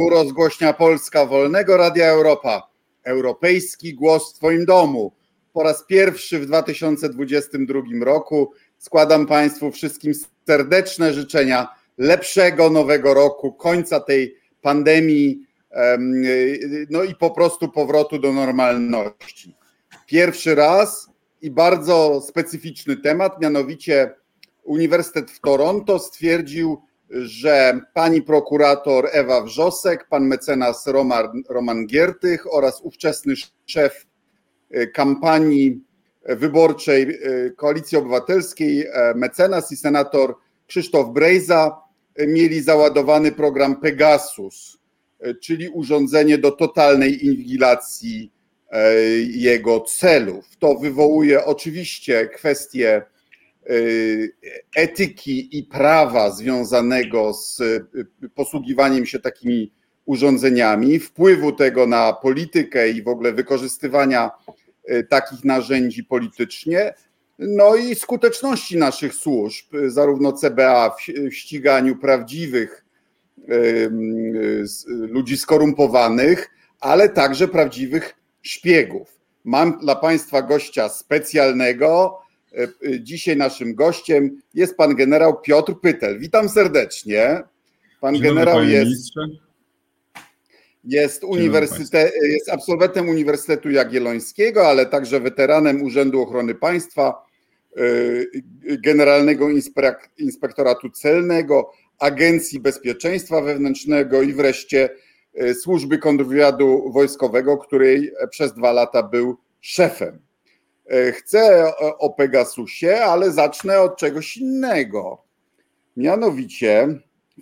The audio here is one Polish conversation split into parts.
rozgłośnia Polska Wolnego Radia Europa. Europejski głos w Twoim domu. Po raz pierwszy w 2022 roku składam Państwu wszystkim serdeczne życzenia lepszego nowego roku, końca tej pandemii, no i po prostu powrotu do normalności. Pierwszy raz i bardzo specyficzny temat, mianowicie Uniwersytet w Toronto stwierdził, że pani prokurator Ewa Wrzosek, pan mecenas Roman, Roman Giertych oraz ówczesny szef y, kampanii wyborczej y, Koalicji Obywatelskiej, e, mecenas i senator Krzysztof Brejza mieli załadowany program Pegasus, y, czyli urządzenie do totalnej inwigilacji jego celów. To wywołuje oczywiście kwestie Y, etyki i prawa związanego z y, posługiwaniem się takimi urządzeniami, wpływu tego na politykę i w ogóle wykorzystywania y, takich narzędzi politycznie, no i skuteczności naszych służb, zarówno CBA w ściganiu prawdziwych ludzi skorumpowanych, ale także prawdziwych szpiegów. Mam dla Państwa gościa specjalnego, dzisiaj naszym gościem jest pan generał Piotr Pytel. Witam serdecznie. Pan Dzień generał jest, jest, uniwersytet, jest absolwentem Uniwersytetu Jagiellońskiego, ale także weteranem Urzędu Ochrony Państwa, e, Generalnego Inspektoratu Celnego, Agencji Bezpieczeństwa Wewnętrznego i wreszcie Służby Kontrwywiadu Wojskowego, której przez dwa lata był szefem. E, chcę o Pegasusie, ale zacznę od czegoś innego. Mianowicie,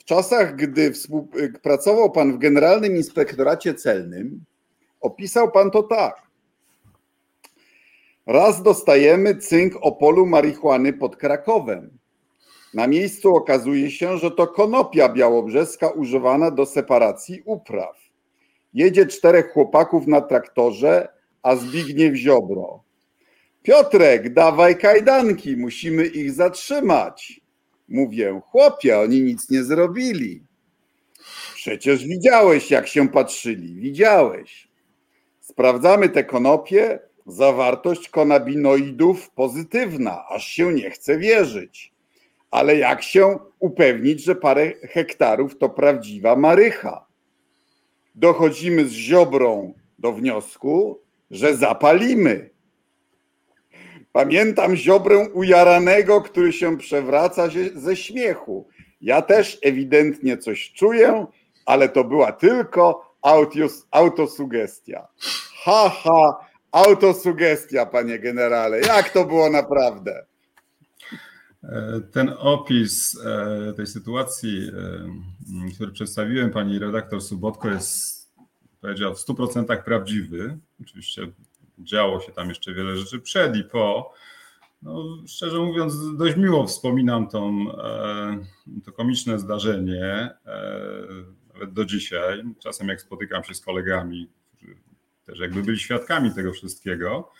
w czasach, gdy pracował Pan w Generalnym Inspektoracie Celnym, opisał Pan to tak. Raz dostajemy cynk o polu marihuany pod Krakowem. Na miejscu okazuje się, że to konopia białobrzeska używana do separacji upraw. Jedzie czterech chłopaków na traktorze, a Zbigniew Ziobro. Piotrek, dawaj kajdanki, musimy ich zatrzymać. Mówię, chłopie, oni nic nie zrobili. Przecież widziałeś, jak się patrzyli, widziałeś. Sprawdzamy te konopie, zawartość konabinoidów pozytywna, aż się nie chce wierzyć. Ale jak się upewnić, że parę hektarów to prawdziwa marycha? Dochodzimy z ziobrą do wniosku, że zapalimy Pamiętam ziobrę ujaranego, który się przewraca ze śmiechu. Ja też ewidentnie coś czuję, ale to była tylko autos, autosugestia. Ha, ha, autosugestia, panie generale. Jak to było naprawdę? Ten opis e, tej sytuacji, e, który przedstawiłem pani redaktor Subotko, jest, powiedział, w 100% prawdziwy. Oczywiście działo się tam jeszcze wiele rzeczy przed i po. No, szczerze mówiąc, dość miło wspominam tą, e, to komiczne zdarzenie, e, nawet do dzisiaj. Czasem jak spotykam się z kolegami, którzy też jakby byli świadkami tego wszystkiego.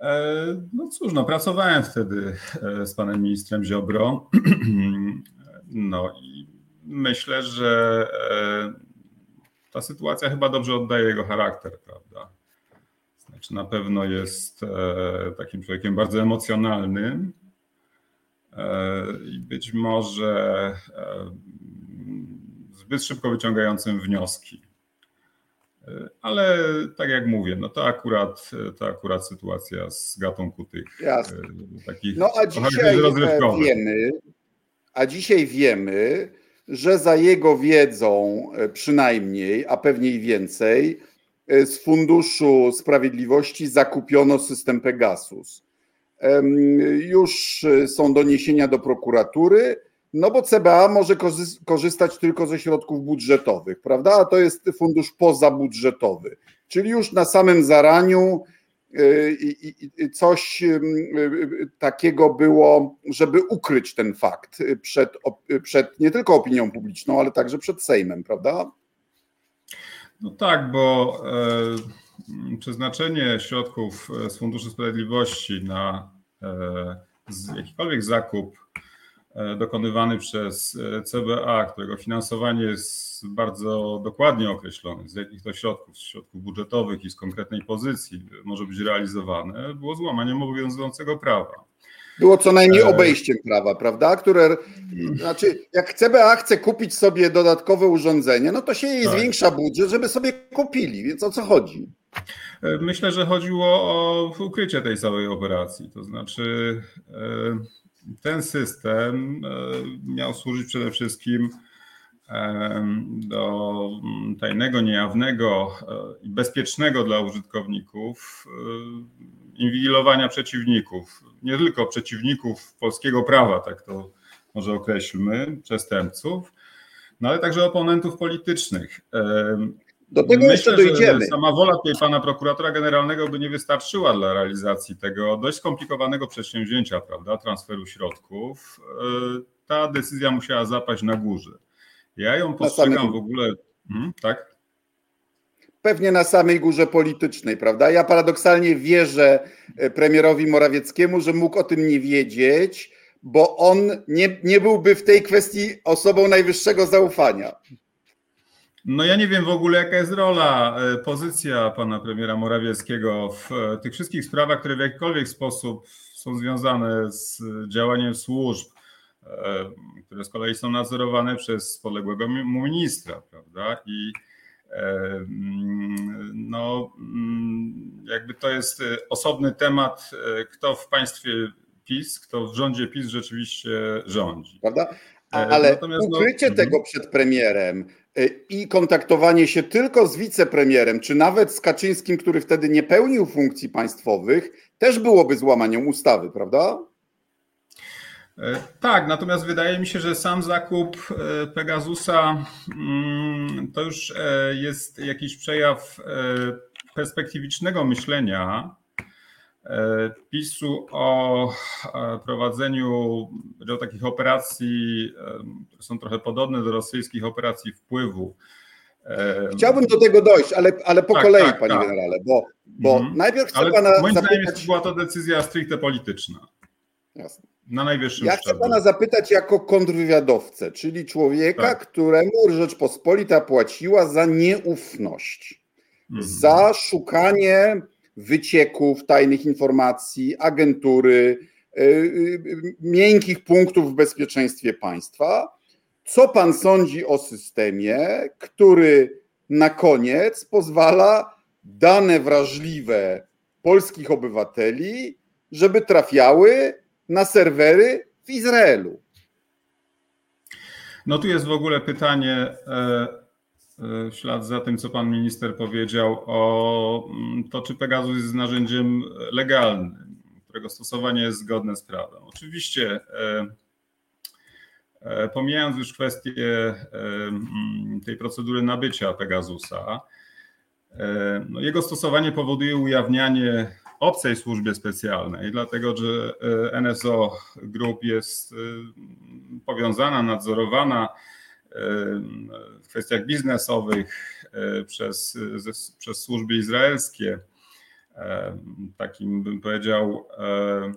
E, no cóż, no pracowałem wtedy z panem ministrem Ziobro. No i myślę, że ta sytuacja chyba dobrze oddaje jego charakter, prawda? Znaczy na pewno jest e, takim człowiekiem bardzo emocjonalnym e, i być może e, zbyt szybko wyciągającym wnioski. Ale tak jak mówię, no to akurat, to akurat sytuacja z gatunku tych Jasne. takich no, a dzisiaj wiemy, a dzisiaj wiemy, że za jego wiedzą przynajmniej, a pewnie i więcej, z Funduszu Sprawiedliwości zakupiono system Pegasus. Już e, są doniesienia do prokuratury, no bo CBA może korzystać tylko ze środków budżetowych, prawda? A to jest fundusz pozabudżetowy. Czyli już na samym zaraniu e, coś takiego było, żeby ukryć ten fakt przed, przed nie tylko opinią publiczną, ale także przed Sejmem, prawda? No tak, bo e, przeznaczenie środków e, z Funduszu Sprawiedliwości na e, jakikolwiek zakup dokonywany przez CBA, którego finansowanie jest bardzo dokładnie określone, z jakich to środków, z środków budżetowych i z konkretnej pozycji może być realizowane, było złamaniem obowiązującego prawa. Było co najmniej obejściem prawa, prawda? Które, znaczy, jak CBA chce kupić sobie dodatkowe urządzenie, no to się jej tak. zwiększa budżet, żeby sobie kupili, więc o co chodzi? Myślę, że chodziło o ukrycie tej całej operacji. To znaczy, e, ten system e, miał służyć przede wszystkim e, do tajnego, niejawnego i bezpiecznego dla użytkowników inwigilowania przeciwników. Nie tylko przeciwników polskiego prawa, tak to może określmy, przestępców, no ale także oponentów politycznych. Do tego Myślę, jeszcze dojdziemy. Że sama wola tutaj pana prokuratora generalnego by nie wystarczyła dla realizacji tego dość skomplikowanego przedsięwzięcia, prawda, transferu środków. E, ta decyzja musiała zapaść na górze. Ja ją postrzegam w ogóle. Hmm, tak? Pewnie na samej górze politycznej, prawda? Ja paradoksalnie wierzę e, premierowi Morawieckiemu, że mógł o tym nie wiedzieć, bo on nie, nie byłby w tej kwestii osobą najwyższego zaufania. No ja nie wiem w ogóle, jaka jest rola, e, pozycja pana premiera Morawieckiego w e, tych wszystkich sprawach, które w jakikolwiek sposób są związane z działaniem służb, które z kolei są nadzorowane przez podległego ministra, prawda? I no, mm, jakby to jest osobny temat, kto w państwie PiS, kto w rządzie PiS rzeczywiście rządzi. Prawda? Ale Natomiast, ukrycie no, tego przed premierem, i kontaktowanie się tylko z wicepremierem, czy nawet z Kaczyńskim, który wtedy nie pełnił funkcji państwowych, też byłoby złamaniem ustawy, prawda? E, tak, natomiast wydaje mi się, że sam zakup e, Pegasusa mm, to już e, jest jakiś przejaw perspektywicznego myślenia PiSu o prowadzeniu o takich operacji, które są trochę podobne do rosyjskich operacji wpływu. Chciałbym do tego dojść, ale, ale po tak, kolei, tak, panie tak. generale, bo, bo mhm. najpierw chcę ale pana moim zapytać... zdaniem była to decyzja stricte polityczna. Jasne. Na najwyższym Ja chcę pana zapytać jako kontrwywiadowcę, czyli człowieka, tak. któremu Rzeczpospolita płaciła za nieufność, mhm. za szukanie wycieków tajnych informacji, agentury, y, y, miękkich punktów w bezpieczeństwie państwa. Co pan sądzi o systemie, który na koniec pozwala dane wrażliwe polskich obywateli, żeby trafiały na serwery w Izraelu? No tu jest w ogóle pytanie, e, w ślad za tym, co pan minister powiedział o mm, to, czy Pegasus jest narzędziem legalnym, którego stosowanie jest zgodne z prawem. Oczywiście, e, e, pomijając już kwestię e, mm, tej procedury nabycia Pegasusa, no jego stosowanie powoduje ujawnianie obcej służbie specjalnej, dlatego że NSO Group jest powiązana, nadzorowana w kwestiach biznesowych e, przez, przez służby izraelskie. E, takim bym powiedział, e,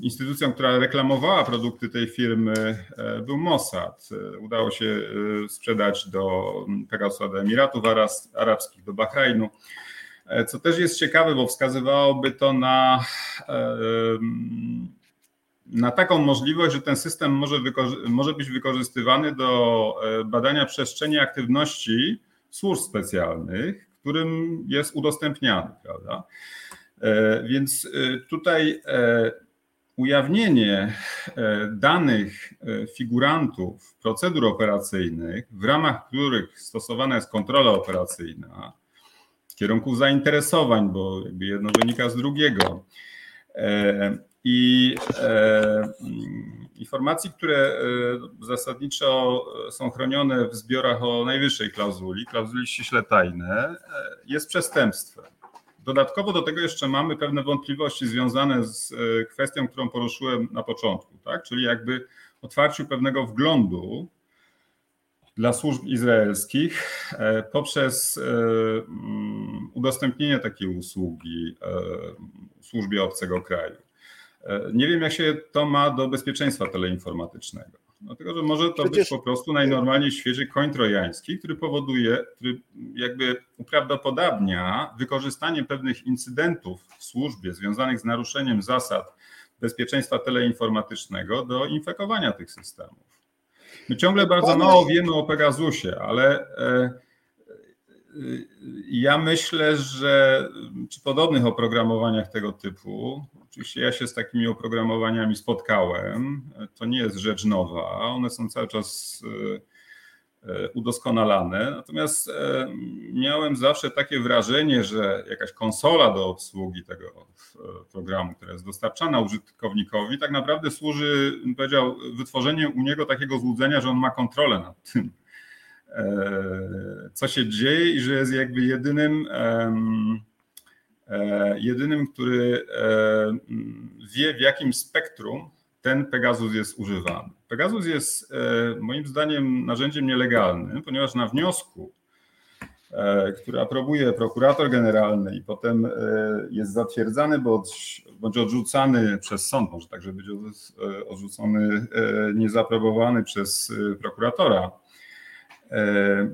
instytucją, która reklamowała produkty tej firmy, był Mossad. Udało się sprzedać do Pegasusa do Emiratów Arabskich, do Bahrajnu. Co też jest ciekawe, bo wskazywałoby to na na taką możliwość, że ten system może, może być wykorzystywany do e, badania przestrzeni aktywności służb specjalnych, którym jest udostępniany, prawda? E, więc e, tutaj ujawnienie danych figurantów procedur operacyjnych, w ramach których stosowana jest kontrola operacyjna, kierunków zainteresowań, bo jakby jedno wynika z drugiego, i e, informacji, które e, zasadniczo są chronione w zbiorach o najwyższej klauzuli, klauzuli ściśle tajne, e, jest przestępstwem. Dodatkowo do tego jeszcze mamy pewne wątpliwości związane z kwestią, którą poruszyłem na początku, tak? czyli jakby otwarciu pewnego wglądu dla służb izraelskich poprzez udostępnienie takiej usługi służbie obcego kraju. Nie wiem, jak się to ma do bezpieczeństwa teleinformatycznego. Dlatego, że może to Przecież... być po prostu najnormalniej w świecie koń trojański, który powoduje, który jakby uprawdopodobnia wykorzystanie pewnych incydentów w służbie związanych z naruszeniem zasad bezpieczeństwa teleinformatycznego do infekowania tych systemów. My ciągle bardzo mało wiemy o Pegasusie, ale e, e, ja myślę, że przy podobnych oprogramowaniach tego typu, oczywiście ja się z takimi oprogramowaniami spotkałem, to nie jest rzecz nowa, one są cały czas e, udoskonalane. Natomiast e, miałem zawsze takie wrażenie, że jakaś konsola do obsługi tego e, programu, która jest dostarczana użytkownikowi, tak naprawdę służy, powiedział, wytworzeniu u niego takiego złudzenia, że on ma kontrolę nad tym, co się dzieje i że jest jakby jedynym, jedynym, który wie w jakim spektrum ten Pegasus jest używany. Pegasus jest e, moim zdaniem narzędziem nielegalnym, ponieważ na wniosku, e, który aprobuje prokurator generalny i potem e, jest zatwierdzany bądź, odrzucany przez sąd, może także być odrzucony, niezaprobowany przez prokuratora,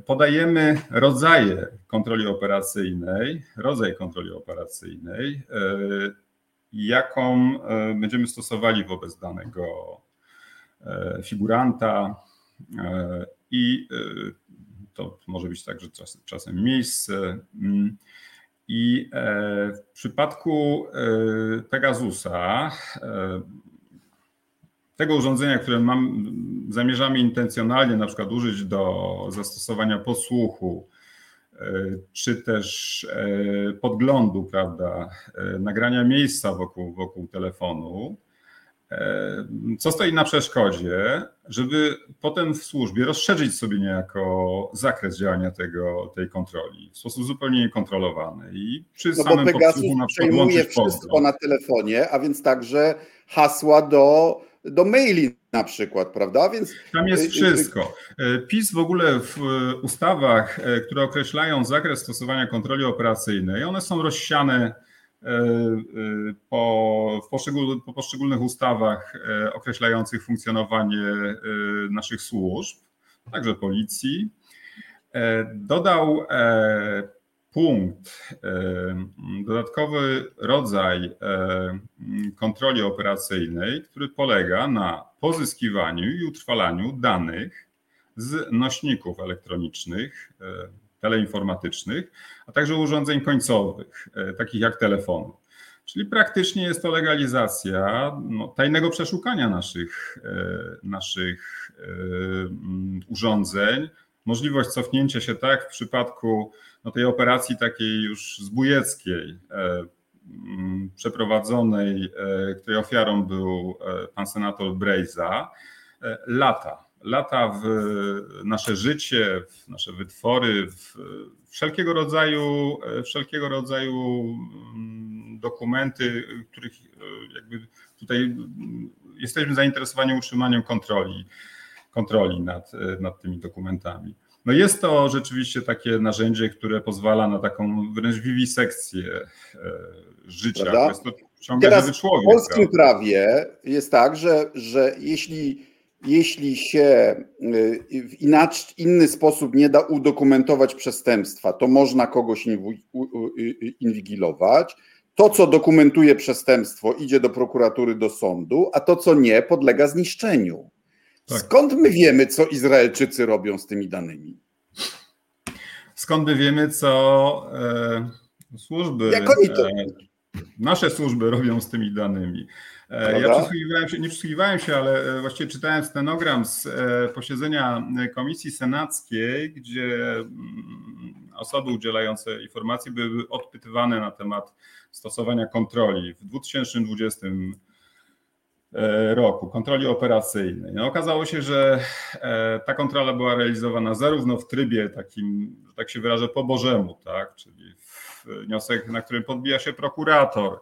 podajemy rodzaje kontroli operacyjnej, rodzaj kontroli operacyjnej, jaką będziemy stosowali wobec danego figuranta e, i e, to może być także czas, czasem miejsce. Mm. I w przypadku Pegasusa, tego urządzenia, które mam, zamierzamy intencjonalnie na przykład użyć do zastosowania podsłuchu, czy też podglądu, prawda, nagrania miejsca wokół, wokół telefonu, E, co stoi na przeszkodzie, żeby potem w służbie rozszerzyć sobie niejako zakres działania tego, tej kontroli w sposób zupełnie niekontrolowany i przy no samym Pegasus na przejmuje wszystko na telefonie, a więc także hasła do, do maili na przykład, prawda? Więc tam jest y, y, wszystko. E, PiS w ogóle w ustawach, e, które określają zakres stosowania kontroli operacyjnej, one są rozsiane E, e, po, w poszczegól, po poszczególnych ustawach e, określających funkcjonowanie naszych służb, także policji. Dodał punkt, dodatkowy rodzaj kontroli operacyjnej, który polega na pozyskiwaniu i utrwalaniu danych z nośników elektronicznych, teleinformatycznych, a także urządzeń końcowych, e, takich jak telefonu. Czyli praktycznie jest to legalizacja no, tajnego przeszukania naszych, e, naszych e, mm, urządzeń, możliwość cofnięcia się tak w przypadku no, tej operacji takiej już zbójeckiej, mm, przeprowadzonej, której ofiarą był pan senator Brejza, lata lata w nasze życie, w nasze wytwory, w wszelkiego rodzaju, wszelkiego rodzaju mm, dokumenty, których e, jakby tutaj jesteśmy zainteresowani utrzymaniem kontroli, kontroli nad, nad tymi dokumentami. No jest to rzeczywiście takie narzędzie, które pozwala na taką wręcz wiwisekcję e, życia. Prawda? Jest to ciągle Teraz żywy człowiek. W polskim prawie jest tak, że, że jeśli jeśli się y, w inny sposób nie da udokumentować przestępstwa, to można kogoś y, inwigilować. To, co dokumentuje przestępstwo, idzie do prokuratury, do sądu, a to, co nie, podlega zniszczeniu. Tak. Skąd my wiemy, co Izraelczycy robią z tymi danymi? Skąd my wiemy, co e, służby, e, nasze służby robią z tymi danymi? E, ja przysłuchiwałem się, nie przysłuchiwałem się, ale e, właściwie czytałem stenogram z e, posiedzenia Komisji Senackiej, gdzie mm, osoby udzielające informacji były odpytywane na temat stosowania kontroli w 2020 roku, kontroli operacyjnej. No, okazało się, że ta kontrola była realizowana zarówno w trybie takim, że tak się wyrażę, po Bożemu, tak? czyli wniosek, na którym podbija się prokurator,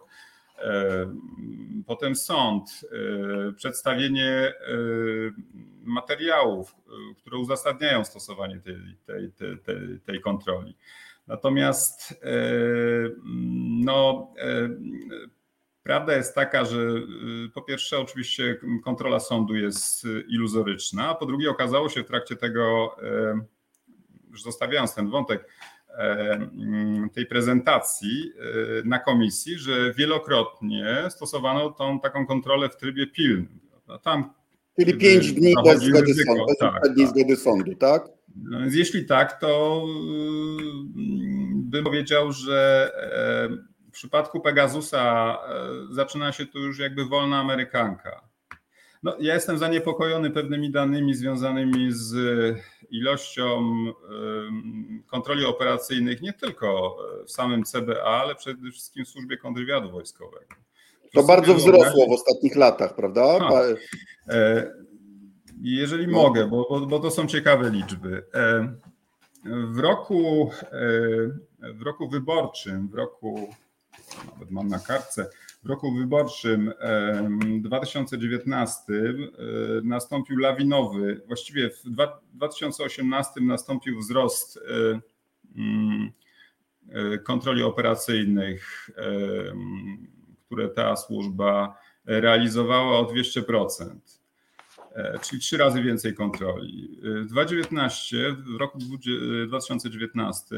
potem sąd, e, przedstawienie e, materiałów, e, które uzasadniają stosowanie tej, tej, tej, tej kontroli. Natomiast no, Prawda jest taka, że po pierwsze, oczywiście kontrola sądu jest iluzoryczna, a po drugie, okazało się w trakcie tego, już zostawiając ten wątek, tej prezentacji na komisji, że wielokrotnie stosowano tą taką kontrolę w trybie pilnym. Tam Czyli pięć dni bez zgody sądu, bez tak, tak. zgody sądu, tak? No więc jeśli tak, to bym powiedział, że w przypadku Pegasusa zaczyna się tu już jakby wolna amerykanka. No, ja jestem zaniepokojony pewnymi danymi związanymi z ilością kontroli operacyjnych nie tylko w samym CBA, ale przede wszystkim w służbie kontrwywiadu wojskowego. To bardzo wzrosło w ostatnich latach, prawda? Ha. E, jeżeli no. mogę, bo, bo, bo, to są ciekawe liczby. E, w roku, e, w roku wyborczym, w roku, nawet mam na kartce, w roku wyborczym 2019 nastąpił lawinowy, właściwie w 2018 nastąpił wzrost mm, kontroli operacyjnych, które ta służba realizowała o 200%, czyli trzy razy więcej kontroli. W 2019, w roku 2019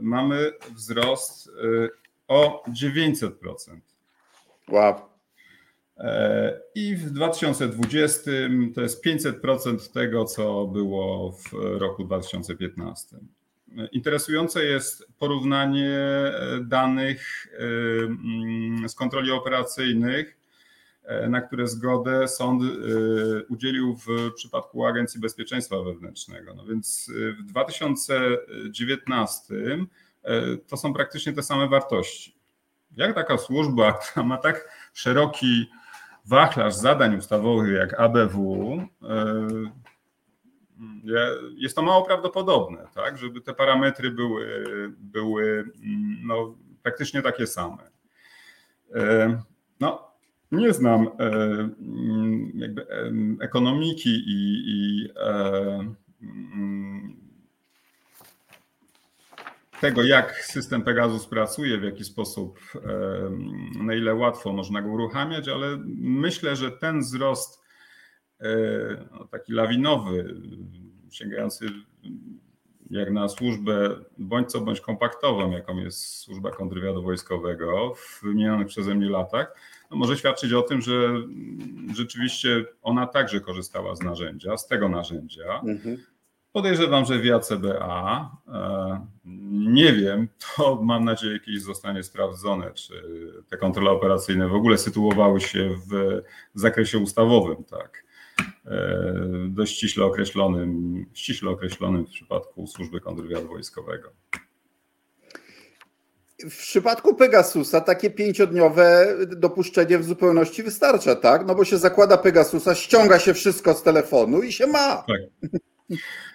mamy wzrost o 900%. Wow. E, I w 2020 to jest 500% tego, co było w roku 2015. Interesujące jest porównanie danych e, mm, z kontroli operacyjnych, e, na które zgodę sąd udzielił w przypadku Agencji Bezpieczeństwa Wewnętrznego. No więc w 2019 to są praktycznie te same wartości. Jak taka służba, która ma tak szeroki wachlarz zadań ustawowych jak ABW, e, jest to mało prawdopodobne, tak, żeby te parametry były, były no, praktycznie takie same. E, no, nie znam e, jakby ekonomiki i, i tego, jak system Pegasus pracuje, w jaki sposób, na ile łatwo można go uruchamiać, ale myślę, że ten wzrost e, no, taki lawinowy, sięgający jak na służbę bądź co bądź kompaktową, jaką jest służba kontrwywiadu wojskowego w minionych przeze mnie latach, no może świadczyć o tym, że rzeczywiście ona także korzystała z narzędzia, z tego narzędzia. Mhm. Podejrzewam, że via CBA. E, nie wiem, to mam nadzieję, kiedyś zostanie sprawdzone, czy te kontrole operacyjne w ogóle sytuowały się w zakresie ustawowym, tak. E, dość ściśle określonym, ściśle określonym w przypadku służby kontrwywiadu wojskowego. W przypadku Pegasusa takie pięciodniowe dopuszczenie w zupełności wystarcza, tak? No bo się zakłada Pegasusa, ściąga się wszystko z telefonu i się ma. Tak.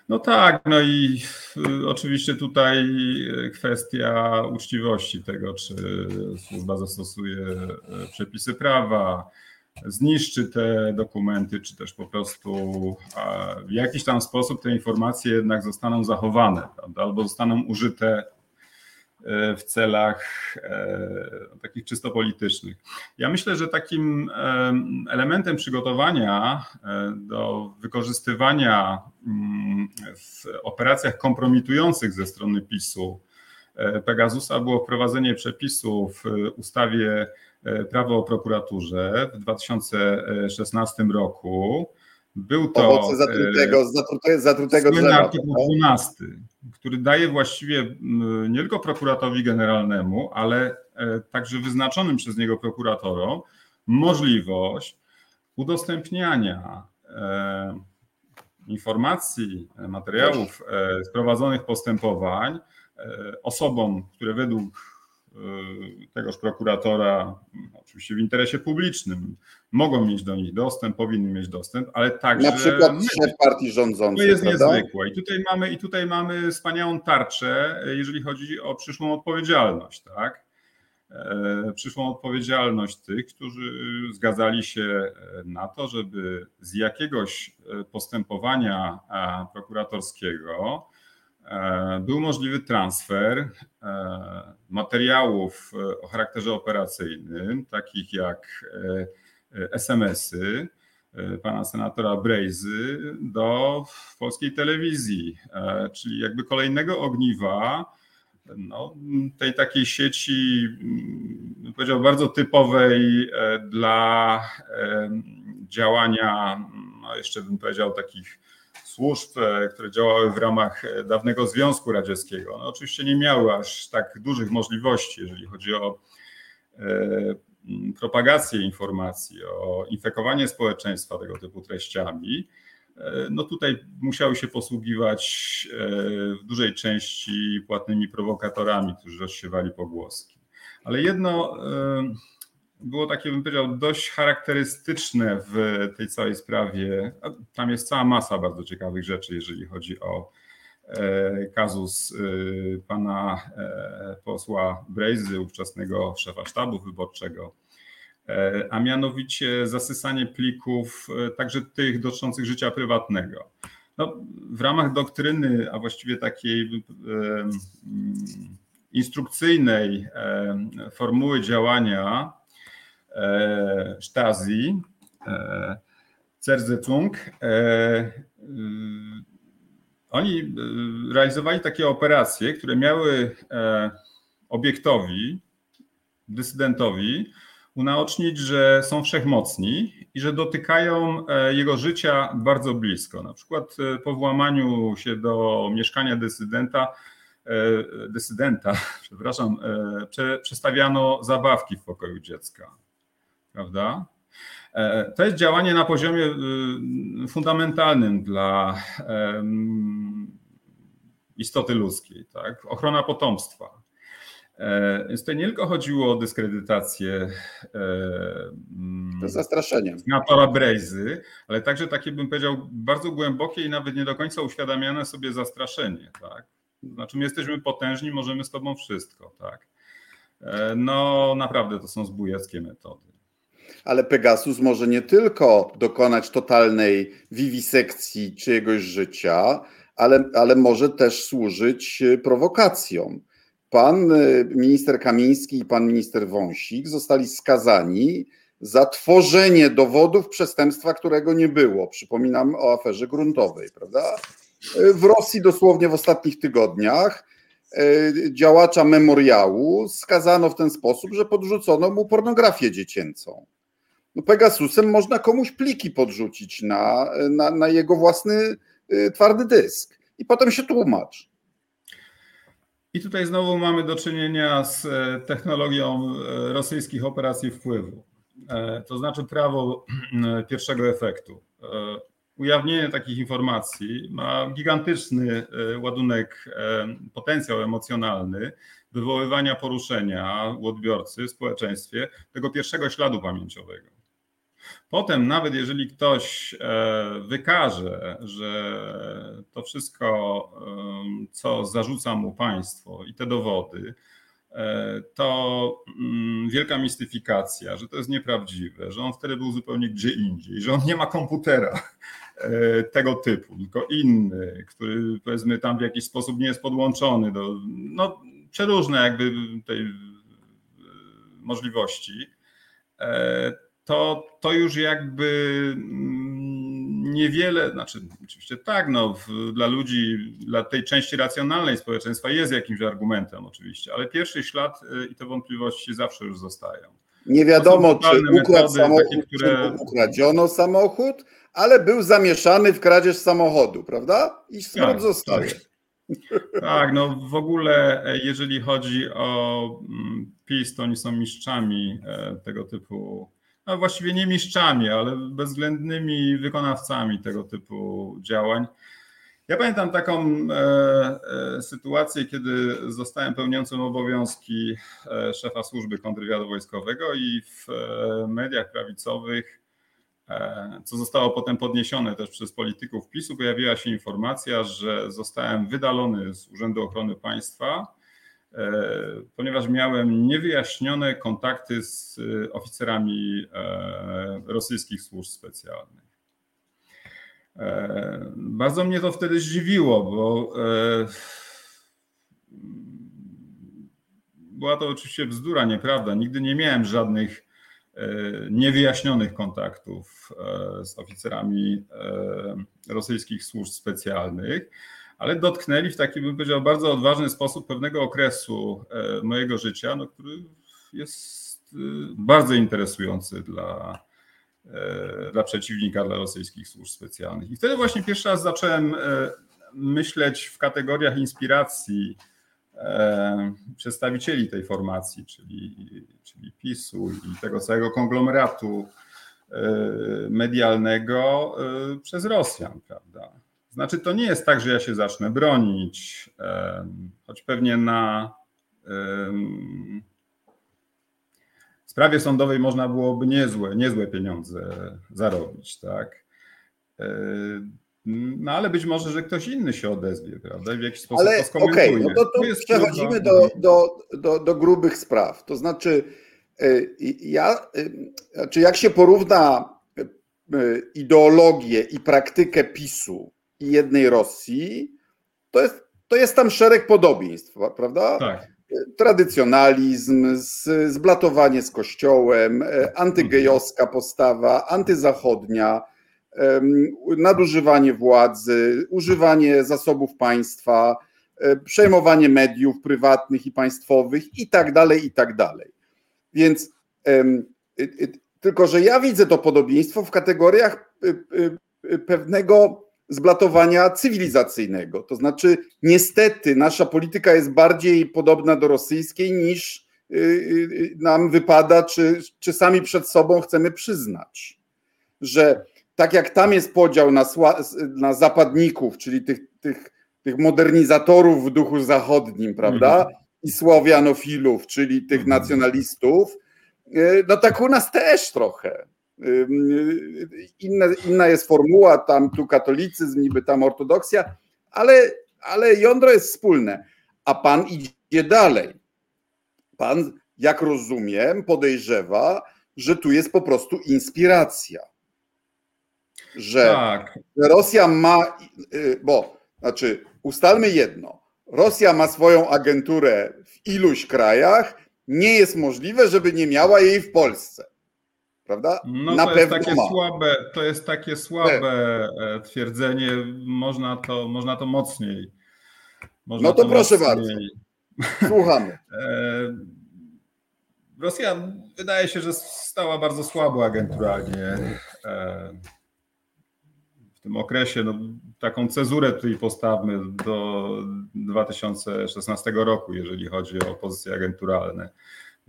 No tak, no i y, oczywiście tutaj y, kwestia uczciwości tego, czy służba zastosuje y, przepisy prawa, zniszczy te dokumenty, czy też po prostu w jakiś tam sposób te informacje jednak zostaną zachowane, prawda? albo zostaną użyte w celach e, takich czysto politycznych. Ja myślę, że takim elementem przygotowania e, do wykorzystywania mm, w operacjach kompromitujących ze strony PiSu e, Pegasusa było wprowadzenie przepisu w ustawie Prawo o prokuraturze w 2016 roku. Był to Owoce zatrutego, zatrutego, zatrutego drzewa. artykuł 12, który daje właściwie nie tylko prokuratorowi generalnemu, ale e, także wyznaczonym przez niego prokuratorom możliwość udostępniania e, informacji, e, materiałów z prowadzonych postępowań osobom, które według tegoż prokuratora, oczywiście w interesie publicznym, mogą mieć do nich dostęp, powinni mieć dostęp, ale także. Na przykład szef partii rządzącej. To jest prawda? niezwykłe. I tutaj mamy, I tutaj mamy wspaniałą tarczę, jeżeli chodzi o przyszłą odpowiedzialność, tak? E, przyszłą odpowiedzialność tych, którzy zgadzali się na to, żeby z jakiegoś postępowania prokuratorskiego był możliwy transfer materiałów o charakterze operacyjnym, takich jak SMS-y, pana senatora Brejzy do polskiej telewizji, czyli jakby kolejnego ogniwa no, tej takiej sieci, mm, powiedział, bardzo typowej e, dla e, działania, no jeszcze bym powiedział, takich służb, e, które działały w ramach dawnego Związku Radzieckiego. No, oczywiście nie miały aż tak dużych możliwości, jeżeli chodzi o propagację informacji, o infekowanie społeczeństwa tego typu treściami. E, no tutaj musiały się posługiwać e, w dużej części płatnymi prowokatorami, którzy rozsiewali pogłoski. Ale jedno e, było takie, bym powiedział, dość charakterystyczne w tej całej sprawie. Tam jest cała masa bardzo ciekawych rzeczy, jeżeli chodzi o kazus pana posła Brejzy, ówczesnego szefa sztabu wyborczego E, a mianowicie zasysanie plików, e, także tych dotyczących życia prywatnego. No, w ramach doktryny, a właściwie takiej e, instrukcyjnej formuły działania Stasi, Zersetzung, oni realizowali takie operacje, które miały obiektowi, dysydentowi, unaocznić, że są wszechmocni i że dotykają e, jego życia bardzo blisko. Na przykład e, po włamaniu się do mieszkania dysydenta, e, dysydenta, przepraszam, przestawiano zabawki w pokoju dziecka. Prawda? To jest działanie na poziomie fundamentalnym dla istoty ludzkiej, tak? ochrona potomstwa. E, więc tutaj nie tylko chodziło o dyskredytację e, zastraszenie. senatora Brejzy, ale także takie bym powiedział bardzo głębokie i nawet nie do końca uświadamiane sobie zastraszenie. Tak? Znaczy my jesteśmy potężni, możemy z tobą wszystko. Tak? E, no naprawdę to są zbójeckie metody. Ale Pegasus może nie tylko dokonać totalnej wiwisekcji czyjegoś życia, ale, ale może też służyć prowokacjom pan y, minister Kamiński i pan minister Wąsik zostali skazani za tworzenie dowodów przestępstwa, którego nie było. Przypominam o aferze gruntowej, prawda? Y, w Rosji dosłownie w ostatnich tygodniach działacza memoriału skazano w ten sposób, że podrzucono mu pornografię dziecięcą. No Pegasusem można komuś pliki podrzucić na, na, na jego własny twardy dysk i potem się tłumacz. I tutaj znowu mamy do czynienia z e, technologią e, rosyjskich operacji wpływu. E, to znaczy prawo pierwszego efektu. Ujawnienie takich informacji ma gigantyczny ładunek, potencjał emocjonalny wywoływania poruszenia u odbiorcy w społeczeństwie tego pierwszego śladu pamięciowego. Potem, nawet jeżeli ktoś e, wykaże, że to wszystko, co zarzuca mu państwo i te dowody, e, to mm, wielka mistyfikacja, że to jest nieprawdziwe, że on wtedy był zupełnie gdzie indziej, że on nie ma komputera e, tego typu, tylko inny, który powiedzmy tam w jakiś sposób nie jest podłączony do no, przeróżne jakby tej możliwości to, to już jakby mm, niewiele, znaczy oczywiście tak, no, w, dla ludzi, dla tej części racjonalnej społeczeństwa jest jakimś argumentem oczywiście, ale pierwszy ślad y, i te wątpliwości zawsze już zostają. Nie wiadomo, czy ukradł samochód, takie, które... czy ukradziono samochód, ale był zamieszany w kradzież samochodu, prawda? I smród tak, zostaje. Tak. Tak, no w ogóle e, jeżeli chodzi o mm, PiS, to oni są mistrzami e, tego typu właściwie nie mistrzami, ale bezwzględnymi wykonawcami tego typu działań. Ja pamiętam taką e, e, sytuację, kiedy zostałem pełniącym obowiązki e, szefa służby kontrwywiadu wojskowego i w mediach prawicowych, co zostało potem podniesione też przez polityków PiSu, pojawiła się informacja, że zostałem wydalony z Urzędu Ochrony Państwa ponieważ miałem niewyjaśnione kontakty z e, oficerami e, rosyjskich służb specjalnych. Bardzo mnie to wtedy zdziwiło, bo była to oczywiście bzdura, nieprawda. Nigdy nie miałem żadnych niewyjaśnionych kontaktów z oficerami rosyjskich służb specjalnych ale dotknęli w taki, bym powiedział, bardzo odważny sposób pewnego okresu e, mojego życia, no, który jest e, bardzo interesujący dla, e, dla przeciwnika, dla rosyjskich służb specjalnych. I wtedy właśnie pierwszy raz zacząłem myśleć w kategoriach inspiracji przedstawicieli tej formacji, czyli, czyli PiSu i tego całego konglomeratu medialnego przez Rosjan, prawda? Znaczy, to nie jest tak, że ja się zacznę bronić, choć pewnie na sprawie sądowej można byłoby niezłe, niezłe pieniądze zarobić, tak? No ale być może, że ktoś inny się odezwie, prawda? I w jakiś sposób ale, to skomentuje. Okay, no to, to przechodzimy do, do, do, do grubych spraw. To znaczy, y, ja, y, znaczy jak się porówna ideologię i praktykę PiSu i jednej Rosji, to jest, to jest tam szereg podobieństw, prawda? Tak. Tradycjonalizm, zblatowanie z kościołem, e, antygejowska postawa, antyzachodnia, nadużywanie władzy, używanie zasobów państwa, e, przejmowanie mediów prywatnych i państwowych i tak dalej, i tak dalej. Więc tylko, że ja widzę to podobieństwo w kategoriach e, pewnego zblatowania cywilizacyjnego. To znaczy, niestety, nasza polityka jest bardziej podobna do rosyjskiej niż y, y, nam wypada, czy, czy sami przed sobą chcemy przyznać. Że tak jak tam jest podział na, na zapadników, czyli tych, tych, tych modernizatorów w duchu zachodnim, prawda? Mhm. I słowianofilów, czyli tych mhm. nacjonalistów, y, no tak u nas też trochę. Inna, inna jest formuła, tam tu katolicyzm, niby tam ortodoksja, ale, ale jądro jest wspólne. A pan idzie dalej. Pan, jak rozumiem, podejrzewa, że tu jest po prostu inspiracja. Że, tak. Rosja ma, y, bo znaczy, ustalmy jedno. Rosja ma swoją agenturę w iluś krajach. Nie jest możliwe, żeby nie miała jej w Polsce prawda? No Na to jest takie ma. słabe, to jest takie słabe e, twierdzenie, można to, można to mocniej. Można no to, to proszę mocniej. bardzo. Słuchamy. E, Rosja wydaje się, że stała bardzo słabo agenturalnie e, w tym okresie. No, taką cezurę tutaj postawmy do 2016 roku, jeżeli chodzi o pozycje agenturalne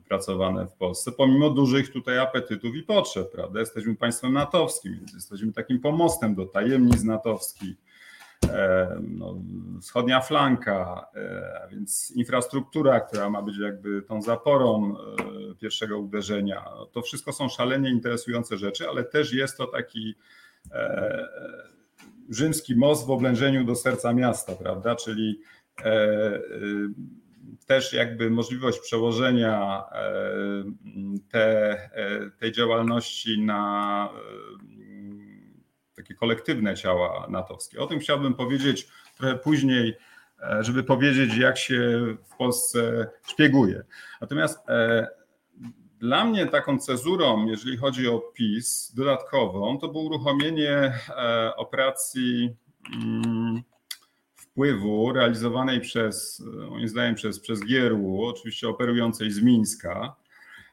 wypracowane w Polsce, pomimo dużych tutaj apetytów i potrzeb, prawda? Jesteśmy państwem natowskim, więc jesteśmy takim pomostem do tajemnic natowskich. E, no, wschodnia flanka, e, więc infrastruktura, która ma być jakby tą zaporą e, pierwszego uderzenia. To wszystko są szalenie interesujące rzeczy, ale też jest to taki rzymski most w oblężeniu do serca miasta, prawda? Czyli też jakby możliwość przełożenia e, te, e, tej działalności na e, takie kolektywne ciała natowskie. O tym chciałbym powiedzieć trochę później, żeby powiedzieć, jak się w Polsce szpieguje. Natomiast dla mnie taką cezurą, jeżeli chodzi o PiS, dodatkową, to było uruchomienie operacji mm, wpływu realizowanej przez, moim zdaniem, przez, przez GRU, oczywiście operującej z Mińska,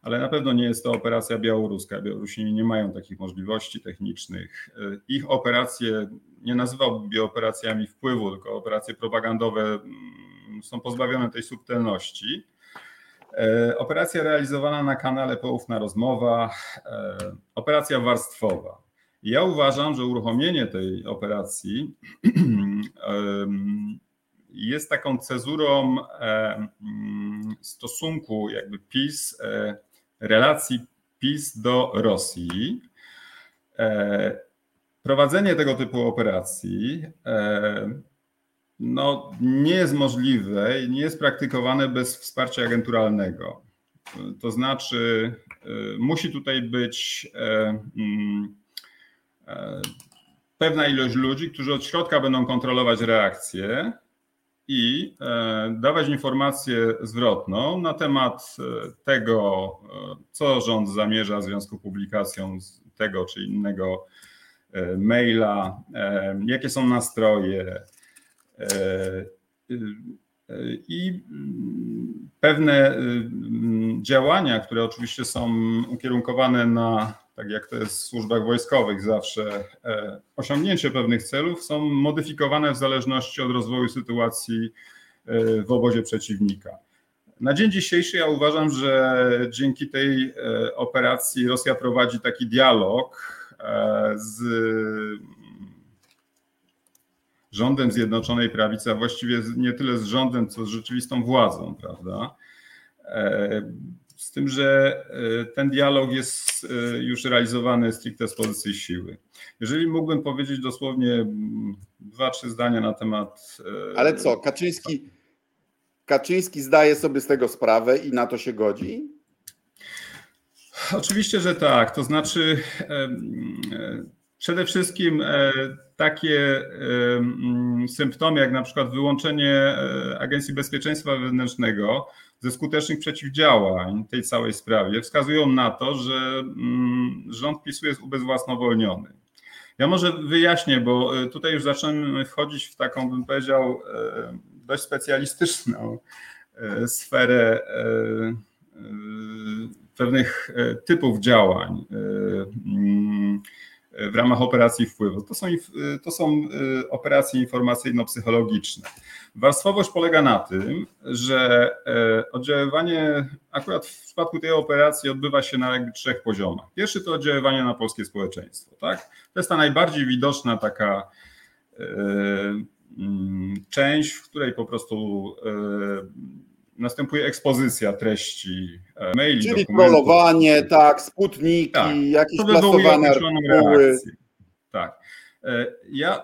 ale na pewno nie jest to operacja białoruska. Białorusini nie mają takich możliwości technicznych. Ich operacje nie nazywałbym operacjami wpływu, tylko operacje propagandowe mm, są pozbawione tej subtelności. E, operacja realizowana na kanale Poufna Rozmowa, e, operacja warstwowa. Ja uważam, że uruchomienie tej operacji jest taką cezurą stosunku jakby PiS, e, relacji PiS do Rosji. E, prowadzenie tego typu operacji no, nie jest możliwe i nie jest praktykowane bez wsparcia agenturalnego. To znaczy, e, musi tutaj być pewna ilość ludzi, którzy od środka będą kontrolować reakcje i e, dawać informację zwrotną na temat tego, co rząd zamierza w związku z publikacją tego czy innego maila, jakie są nastroje i pewne działania, które oczywiście są ukierunkowane na tak jak to jest w służbach wojskowych zawsze, e, osiągnięcie pewnych celów są modyfikowane w zależności od rozwoju sytuacji e, w obozie przeciwnika. Na dzień dzisiejszy ja uważam, że dzięki tej e, operacji Rosja prowadzi taki dialog z rządem Zjednoczonej Prawicy, a właściwie nie tyle z rządem, co z rzeczywistą władzą, prawda? Z tym, że e, ten dialog jest e, już realizowany stricte z pozycji siły. Jeżeli mógłbym powiedzieć dosłownie mm, dwa, trzy zdania na temat. E, Ale co, Kaczyński, Kaczyński zdaje sobie z tego sprawę i na to się godzi? Oczywiście, że tak. To znaczy, przede wszystkim takie symptomy, jak na przykład wyłączenie Agencji Bezpieczeństwa Wewnętrznego, ze skutecznych przeciwdziałań tej całej sprawie wskazują na to, że mm, rząd PiSu jest ubezwłasnowolniony. Ja może wyjaśnię, bo e, tutaj już zaczynamy wchodzić w taką, bym powiedział, e, dość specjalistyczną e, sferę pewnych typów działań mm, w ramach operacji wpływu. To są, to są operacje informacyjno-psychologiczne. Warstwowość polega na tym, że e, oddziaływanie akurat w przypadku tej operacji odbywa się na trzech poziomach. Pierwszy to oddziaływanie na polskie społeczeństwo. Tak? To jest ta najbardziej widoczna taka e, część, w której po prostu e, następuje ekspozycja treści maili, Czyli trollowanie, tak, sputniki, tak, jakieś to plasowane artykuły. Tak. E, ja e,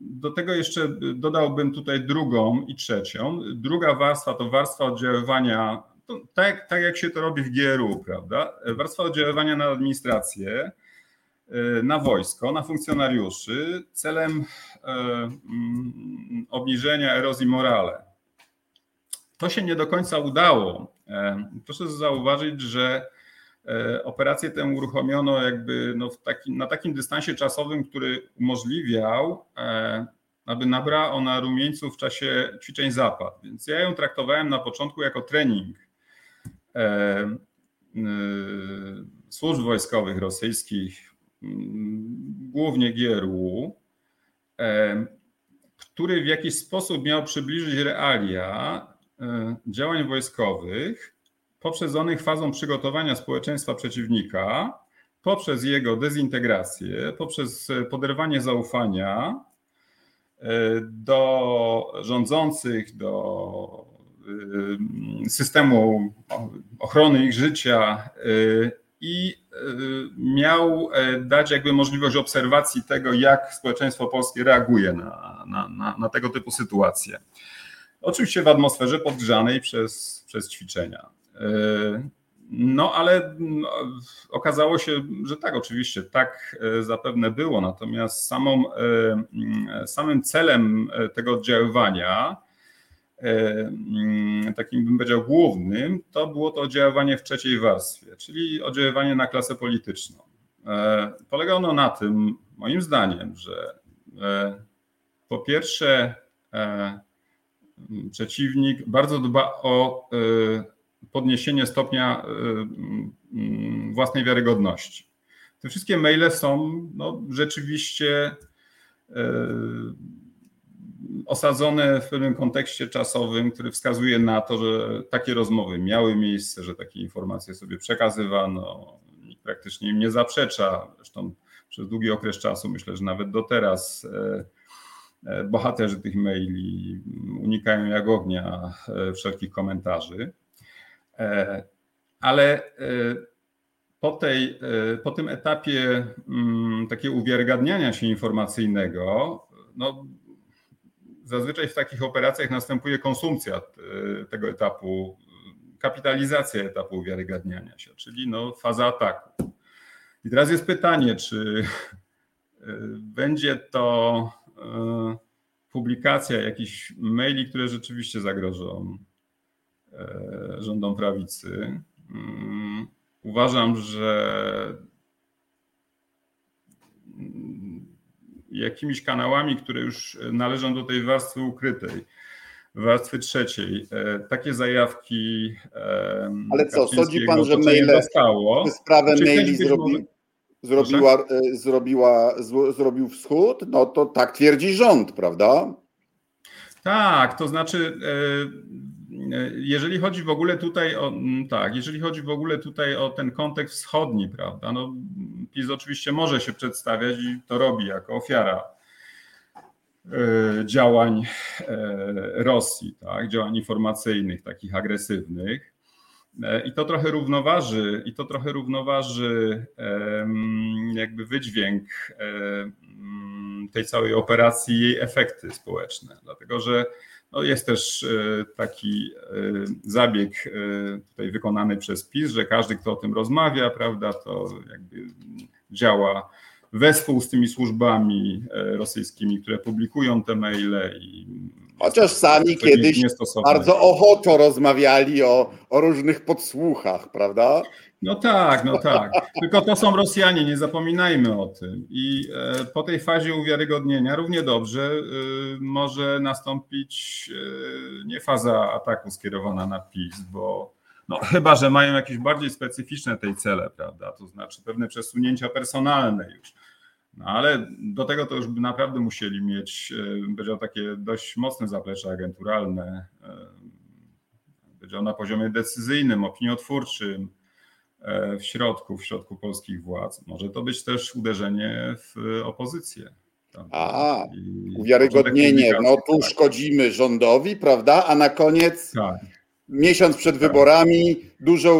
do tego jeszcze dodałbym tutaj drugą i trzecią. Druga warstwa to warstwa oddziaływania, tak, tak jak się to robi w GRU, prawda? Warstwa oddziaływania na administrację, e, na wojsko, na funkcjonariuszy celem mm, obniżenia erozji morale. To się nie do końca udało. Proszę zauważyć, że E, operację tę uruchomiono jakby no na takim dystansie czasowym, który umożliwiał, e, aby nabrała ona rumieńców w czasie ćwiczeń zapad. Więc ja ją traktowałem na początku jako trening e, służb wojskowych rosyjskich, głównie GRU, który w jakiś sposób miał przybliżyć realia działań wojskowych poprzez onych fazą przygotowania społeczeństwa przeciwnika, poprzez jego dezintegrację, poprzez poderwanie zaufania e, do rządzących, do e, systemu ochrony ich życia e, i miał dać jakby możliwość obserwacji tego, jak społeczeństwo polskie reaguje na, na, na, na tego typu sytuacje. Oczywiście w atmosferze podgrzanej przez, przez ćwiczenia. No, ale no, okazało się, że tak, oczywiście, tak e, zapewne było. Natomiast samą, e, samym celem e, tego oddziaływania, takim bym powiedział głównym, to było to oddziaływanie w trzeciej warstwie, czyli oddziaływanie na klasę polityczną. Polega ono na tym, moim zdaniem, że po pierwsze, przeciwnik bardzo dba o podniesienie stopnia y, y, własnej wiarygodności. Te wszystkie maile są no, rzeczywiście y, osadzone w pewnym kontekście czasowym, który wskazuje na to, że takie rozmowy miały miejsce, że takie informacje sobie przekazywano. Nikt praktycznie im nie zaprzecza. Zresztą przez długi okres czasu, myślę, że nawet do teraz bohaterzy tych maili unikają jak ognia wszelkich komentarzy. E, ale e, po, tej, e, po tym etapie mm, takiego uwiarygadniania się informacyjnego, no, zazwyczaj w takich operacjach następuje konsumpcja tego etapu, kapitalizacja etapu uwiarygadniania się, czyli no, faza ataku. I teraz jest pytanie, czy będzie to publikacja jakichś maili, które rzeczywiście zagrożą rządom prawicy. Mm, uważam, że jakimiś kanałami, które już należą do tej warstwy ukrytej, warstwy trzeciej. E, takie zajawki. Ale co, sądzi pan, że maile dostało. sprawę Czy maili zrobi, zrobiła, e, zrobiła, zrobił wschód? No to tak twierdzi rząd, prawda? Tak, to znaczy e, jeżeli chodzi w ogóle tutaj o tak, jeżeli chodzi w ogóle tutaj o ten kontekst wschodni, prawda? No, PiS oczywiście może się przedstawiać i to robi jako ofiara E, działań e, Rosji, tak, działań informacyjnych, takich agresywnych. E, I to trochę równoważy, i to trochę równoważy jakby wydźwięk tej całej operacji, jej efekty społeczne, dlatego że no jest też taki zabieg tutaj wykonany przez PiS, że każdy, kto o tym rozmawia, prawda, to jakby działa wespół z tymi służbami e, rosyjskimi, które publikują te maile i Chociaż sami kiedyś bardzo ochoczo rozmawiali o, o różnych podsłuchach, prawda? No tak, no tak. Tylko to są Rosjanie, nie zapominajmy o tym. I e, po tej fazie uwiarygodnienia równie dobrze e, może nastąpić nie faza ataku skierowana na PiS, bo no, chyba, że mają jakieś bardziej specyficzne tej cele, prawda? To znaczy pewne przesunięcia personalne już. No, ale do tego to już by naprawdę musieli mieć, e, powiedział, takie dość mocne zaplecze agenturalne, powiedział, na poziomie decyzyjnym, opiniotwórczym, e, w środku, w środku polskich władz. Może to być też uderzenie w opozycję. A, uwiarygodnienie, no tu tak. szkodzimy rządowi, prawda? A na koniec tak miesiąc przed wyborami, duże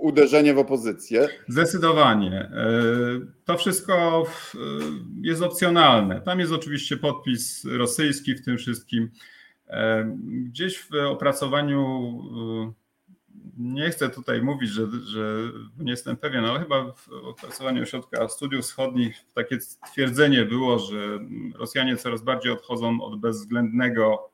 uderzenie w opozycję. Zdecydowanie. E, to wszystko jest opcjonalne. Tam jest oczywiście podpis rosyjski w tym wszystkim. E, gdzieś w opracowaniu, e, nie chcę tutaj mówić, że, że nie jestem pewien, ale chyba w opracowaniu Ośrodka Studiów Wschodnich takie stwierdzenie było, że Rosjanie coraz bardziej odchodzą od bezwzględnego E,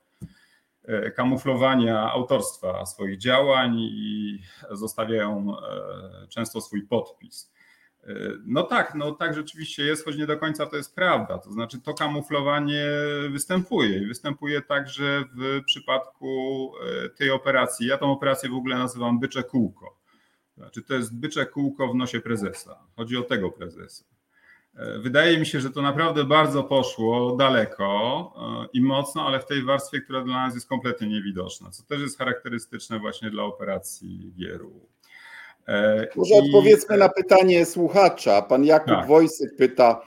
kamuflowania autorstwa swoich działań i zostawiają e, często swój podpis. E, no tak, no tak rzeczywiście jest, choć nie do końca to jest prawda. To znaczy to kamuflowanie występuje i występuje także w przypadku tej operacji. Ja tą operację w ogóle nazywam bycze kółko. Znaczy to jest bycze kółko w nosie prezesa. Chodzi o tego prezesa. E, wydaje mi się, że to naprawdę bardzo poszło daleko e, i mocno, ale w tej warstwie, która dla nas jest kompletnie niewidoczna, co też jest charakterystyczne właśnie dla operacji Gieru. E, Może I... odpowiedzmy na pytanie słuchacza. Pan Jakub tak. Wojsyk pyta,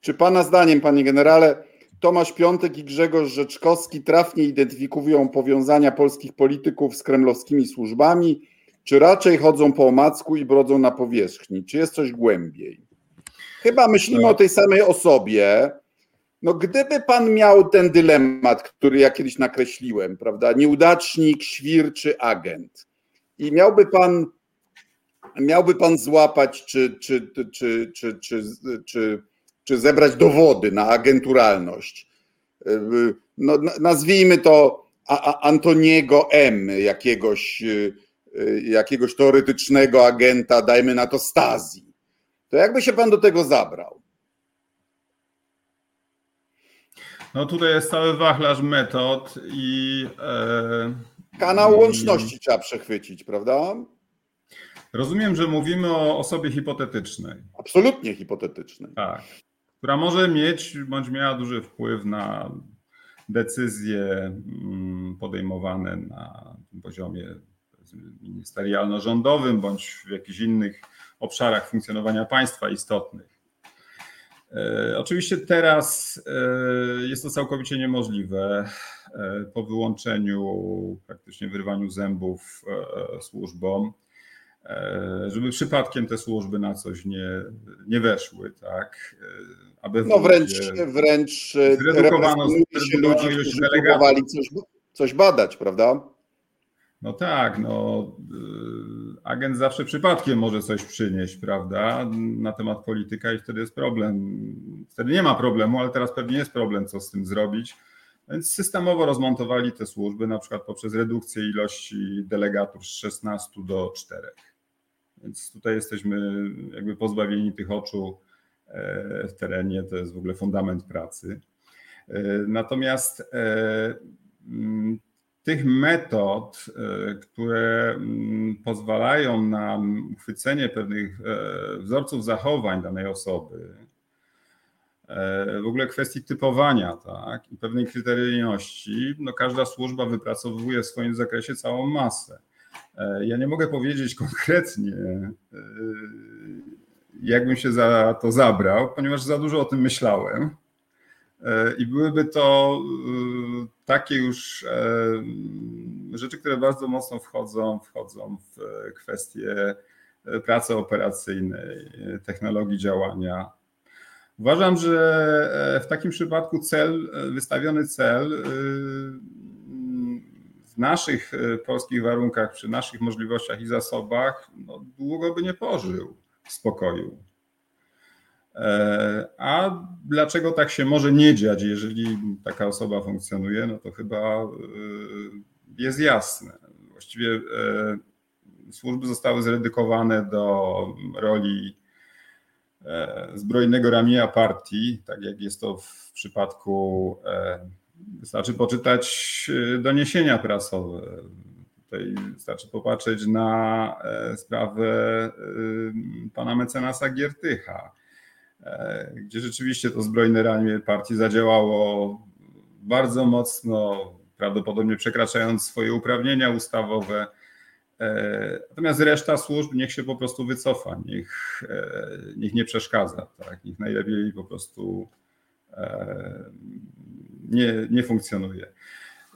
czy Pana zdaniem, Panie Generale, Tomasz Piątek i Grzegorz Rzeczkowski trafnie identyfikują powiązania polskich polityków z kremlowskimi służbami, czy raczej chodzą po omacku i brodzą na powierzchni? Czy jest coś głębiej? Chyba myślimy o tej samej osobie. No, gdyby pan miał ten dylemat, który ja kiedyś nakreśliłem, prawda? Nieudacznik, świr czy agent. I miałby pan, miałby pan złapać, czy, czy, czy, czy, czy, czy, czy zebrać dowody na agenturalność. No, nazwijmy to Antoniego M., jakiegoś, jakiegoś teoretycznego agenta, dajmy na to Stazji to jakby się pan do tego zabrał? No tutaj jest cały wachlarz metod i. E, Kanał i... łączności trzeba przechwycić, prawda? Rozumiem, że mówimy o osobie hipotetycznej. Absolutnie hipotetycznej. Tak. Która może mieć bądź miała duży wpływ na decyzje mm, podejmowane na poziomie ministerialno-rządowym bądź w jakichś innych obszarach funkcjonowania państwa istotnych. E, oczywiście teraz e, jest to całkowicie niemożliwe e, po wyłączeniu, praktycznie wyrwaniu zębów służbom, żeby przypadkiem te służby na coś nie, nie weszły, tak? Aby no wręcz, wręcz zredukowano ludzi, którzy próbowali coś, coś badać, prawda? No tak, no agent zawsze przypadkiem może coś przynieść, prawda, na temat polityka i wtedy jest problem. Wtedy nie ma problemu, ale teraz pewnie jest problem, co z tym zrobić. Więc systemowo rozmontowali te służby, na przykład poprzez redukcję ilości delegatów z 16 do 4. Więc tutaj jesteśmy jakby pozbawieni tych oczu e, w terenie, to jest w ogóle fundament pracy. E, natomiast e, tych metod, które pozwalają na uchwycenie pewnych wzorców zachowań danej osoby, w ogóle kwestii typowania tak, i pewnej kryteryjności, no każda służba wypracowuje w swoim zakresie całą masę. E, ja nie mogę powiedzieć konkretnie, e, jakbym się za to zabrał, ponieważ za dużo o tym myślałem. E, I byłyby to takie już rzeczy, które bardzo mocno wchodzą, wchodzą w kwestie pracy operacyjnej, technologii działania. Uważam, że w takim przypadku cel, wystawiony cel w naszych e, polskich warunkach, przy naszych możliwościach i zasobach, no, długo by nie pożył w spokoju. E, a dlaczego tak się może nie dziać, jeżeli taka osoba funkcjonuje, no to chyba e, jest jasne. Właściwie służby zostały zredukowane do roli zbrojnego ramienia partii, tak jak jest to w przypadku Wystarczy poczytać e, doniesienia prasowe. Tutaj wystarczy popatrzeć na e, sprawę e, pana mecenasa Giertycha, gdzie rzeczywiście to zbrojne ramię partii zadziałało bardzo mocno, prawdopodobnie przekraczając swoje uprawnienia ustawowe. Natomiast reszta służb niech się po prostu wycofa, niech, niech nie przeszkadza, tak? niech najlepiej po prostu nie, nie funkcjonuje.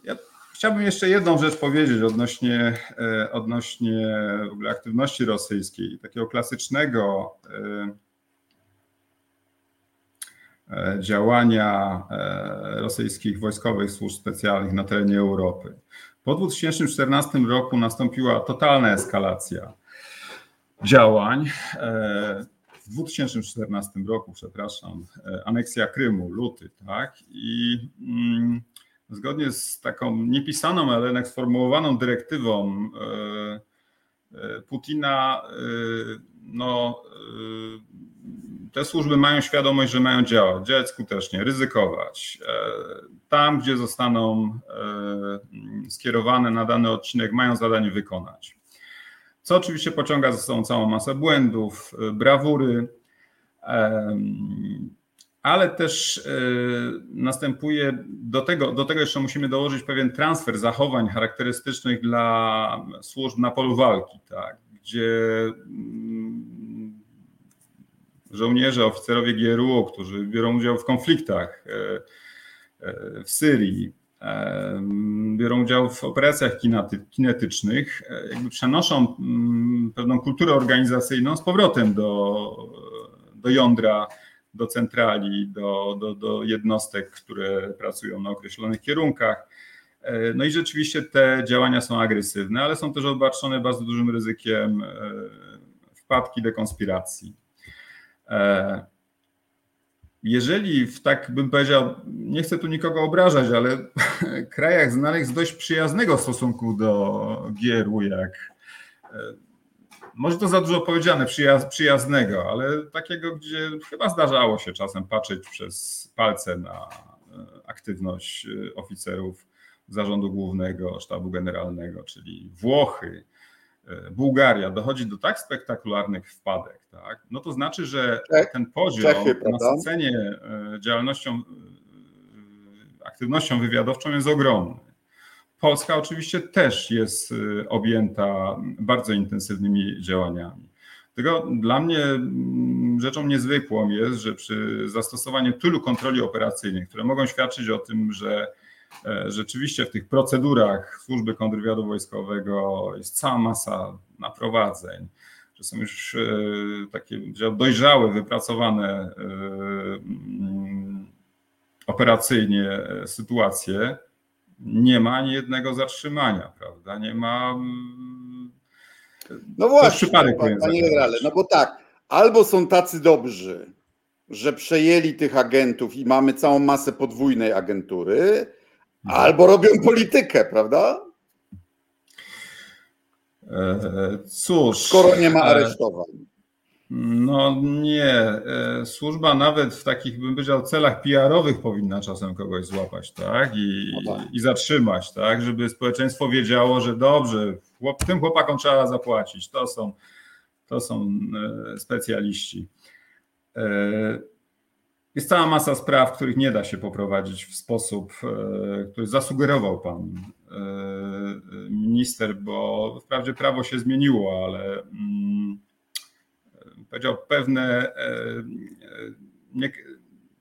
Ja chciałbym jeszcze jedną rzecz powiedzieć odnośnie, e, odnośnie w ogóle aktywności rosyjskiej, takiego klasycznego e, e, działania rosyjskich wojskowych służb specjalnych na terenie Europy. Po 2014 roku nastąpiła totalna eskalacja działań w 2014 roku, przepraszam, e, aneksja Krymu, luty, tak? I mm, zgodnie z taką niepisaną, ale jednak sformułowaną dyrektywą e, e, Putina, no, te służby mają świadomość, że mają działać, działać skutecznie, ryzykować. Tam, gdzie zostaną skierowane na dany odcinek, mają zadanie wykonać. Co oczywiście pociąga za sobą całą masę błędów, y, brawury, ale też następuje do tego, do tego jeszcze musimy dołożyć pewien transfer zachowań charakterystycznych dla służb na polu walki, tak, gdzie żołnierze, oficerowie GRU, którzy biorą udział w konfliktach y, w Syrii, biorą udział w operacjach kinetycznych, e, jakby przenoszą mm, pewną kulturę organizacyjną z powrotem do, do jądra, do centrali, do, do, do jednostek, które pracują na określonych kierunkach. E, no i rzeczywiście te działania są agresywne, ale są też obarczone bardzo dużym ryzykiem e, wpadki do konspiracji jeżeli w tak bym powiedział, nie chcę tu nikogo obrażać, ale krajach znanych z dość przyjaznego stosunku do GRU, jak e, może to za dużo powiedziane, przyjaz, przyjaznego, ale takiego, gdzie chyba zdarzało się czasem patrzeć przez palce na e, aktywność e, oficerów zarządu głównego, sztabu generalnego, czyli Włochy, E, Bułgaria dochodzi do tak spektakularnych wpadek, tak, no to znaczy, że ten poziom, Czechy, nasycenie e, działalnością, e, aktywnością wywiadowczą jest ogromny. Polska oczywiście też jest objęta bardzo intensywnymi działaniami. Tego dla mnie mm, rzeczą niezwykłą jest, że przy zastosowaniu tylu kontroli operacyjnych, które mogą świadczyć o tym, że E, rzeczywiście w tych procedurach służby kontrwywiadu wojskowego jest cała masa naprowadzeń, że są już e, takie dojrzałe, wypracowane e, mm, operacyjnie sytuacje. nie ma ani jednego zatrzymania, prawda? Nie ma. Mm, no właśnie, przypadek panie, panie generale, no bo tak, albo są tacy dobrzy, że przejęli tych agentów i mamy całą masę podwójnej agentury. Albo robią politykę, prawda? E, cóż. Skoro nie ma e, aresztowań. No nie. E, służba nawet w takich, bym powiedział, celach PR-owych powinna czasem kogoś złapać, tak? I, no tak. i zatrzymać, tak? Żeby społeczeństwo wiedziało, że dobrze, chłop, tym chłopakom trzeba zapłacić. To są, to są specjaliści. Jest cała masa spraw, których nie da się poprowadzić w sposób, który zasugerował pan minister, bo wprawdzie prawo się zmieniło, ale mm, powiedział pewne, e, nie,